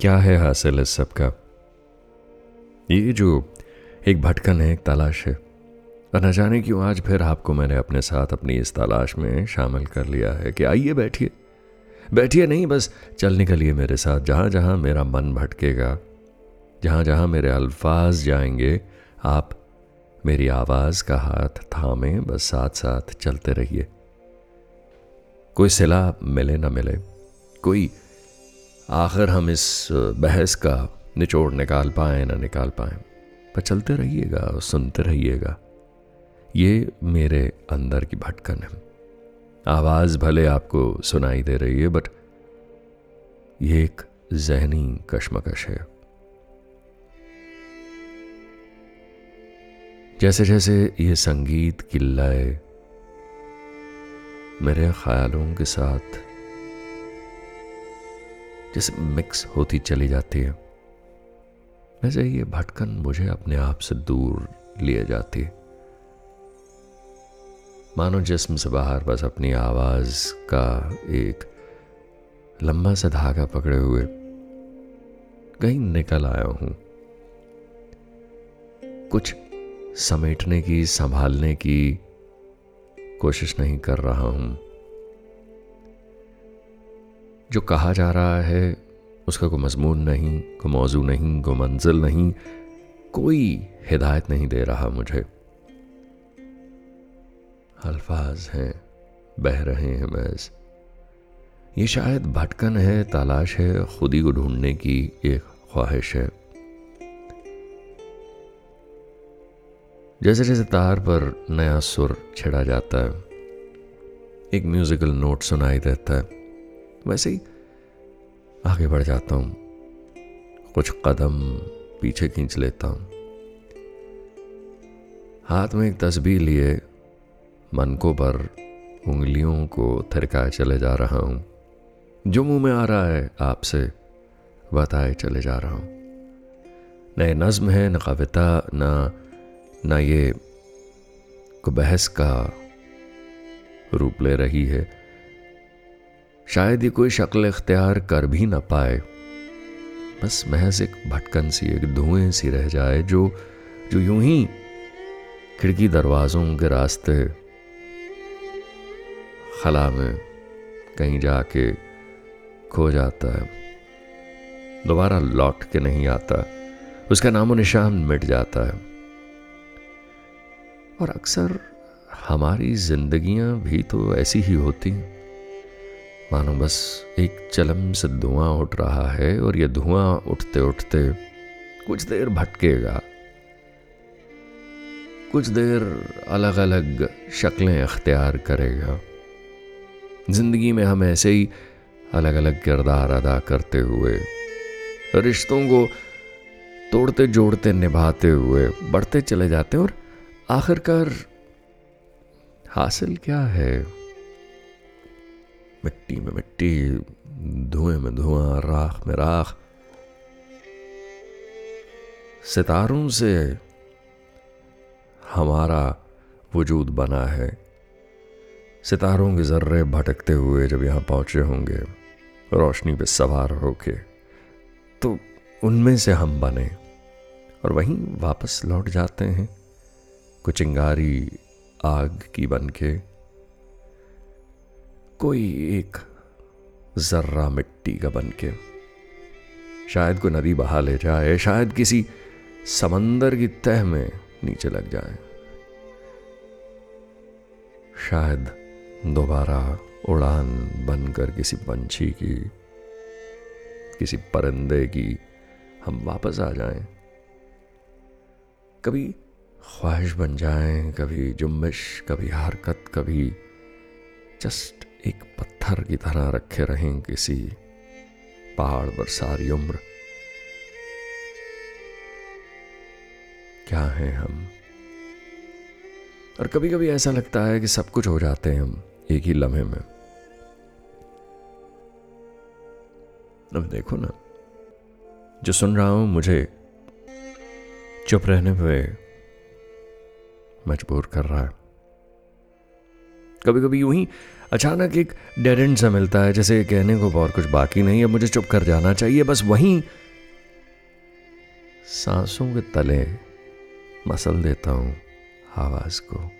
क्या है हासिल इस सब का? ये जो एक भटकन है, एक तलाश है। और न जाने क्यों आज फिर आपको मैंने अपने साथ अपनी इस तलाश में शामिल कर लिया है कि आइए बैठिए। बैठिए नहीं, बस चल निकलिए मेरे साथ, जहाँ जहाँ मेरा मन भटकेगा, जहाँ जहाँ मेरे अल्फाज जाएँगे, आप मेरी आवाज़ का हाथ थामे, बस साथ साथ चलते रहिए। कोई सिला मिले ना मिले, कोई आखिर हम इस बहस का निचोड़ निकाल पाए ना निकाल पाए, पर चलते रहिएगा और सुनते रहिएगा। ये मेरे अंदर की भटकन है। आवाज़ भले आपको सुनाई दे रही है, बट ये एक जहनी कश्मकश है। जैसे जैसे ये संगीत की लय मेरे ख्यालों के साथ जैसे मिक्स होती चली जाती है। वैसे ये भटकन मुझे अपने आप से दूर लिए जाती है। मानो जिस्म से बाहर बस अपनी आवाज़ का एक लंबा सा धागा पकड़े हुए कहीं निकल आया हूँ। कुछ समेटने की, संभालने की कोशिश नहीं कर रहा हूँ। जो कहा जा रहा है, उसका कोई मजमून नहीं, कोई मौजू नहीं, कोई मंजिल नहीं, कोई हिदायत नहीं दे रहा मुझे। अल्फाज हैं, बह रहे हैं महज। ये शायद भटकन है, तलाश है, खुद ही को ढूँढने की एक ख्वाहिश है। जैसे जैसे तार पर नया सुर छिड़ा जाता है, एक म्यूजिकल नोट सुनाई देता है। वैसे ही। आगे बढ़ जाता हूँ। कुछ कदम पीछे खींच लेता हूँ। हाथ में एक तस्वीर लिए, मन को पर उंगलियों को थिरकाए चले जा रहा हूँ। जो मुँह में आ रहा है, आपसे बताए चले जा रहा हूँ। न ये नज्म है, न कविता, न न ये को बहस का रूप ले रही है। शायद ये कोई शक्ल इख्तियार कर भी ना पाए। बस महज एक भटकन सी, एक धुएँ सी रह जाए जो जो यूँ ही खिड़की दरवाजों के रास्ते खला में कहीं जाके खो जाता है। दोबारा लौट के नहीं आता। उसका नामो निशान मिट जाता है। और अक्सर हमारी जिंदगियाँ भी तो ऐसी ही होती मानो बस एक चलम से धुआँ उठ रहा है और यह धुआँ उठते उठते कुछ देर भटकेगा। कुछ देर अलग अलग शक्लें अख्तियार करेगा। ज़िंदगी में हम ऐसे ही अलग अलग किरदार अदा करते हुए, रिश्तों को तोड़ते जोड़ते निभाते हुए बढ़ते चले जाते और आखिरकार हासिल क्या है? मिट्टी में मिट्टी, धुएँ में धुआँ, राख में राख। सितारों से हमारा वजूद बना है। सितारों के जर्रे भटकते हुए जब यहाँ पहुँचे होंगे, रोशनी पे सवार होके तो उनमें से हम बने और वहीं वापस लौट जाते हैं। कुछ चिंगारी आग की बन के कोई एक जर्रा मिट्टी का बन के शायद कोई नदी बहा ले जाए, शायद किसी समंदर की तह में नीचे लग जाए। शायद दोबारा उड़ान बनकर किसी पंछी की, किसी परिंदे की हम वापस आ जाएँ। कभी ख्वाहिश बन जाएँ, कभी जुम्बिश कभी हरकत, कभी जस्ट एक पत्थर की तरह रखे रहें किसी पहाड़ पर सारी उम्र। क्या है हम? और कभी कभी ऐसा लगता है कि सब कुछ हो जाते हैं हम एक ही लम्हे में। अब देखो ना, जो सुन रहा हूँ मुझे चुप रहने पे मजबूर कर रहा है। कभी कभी यूँ ही अचानक एक डेड एंड सा मिलता है, जैसे कहने को और कुछ बाकी नहीं है, मुझे चुप कर जाना चाहिए, बस वहीं सांसों के तले मसल देता हूँ आवाज़ को।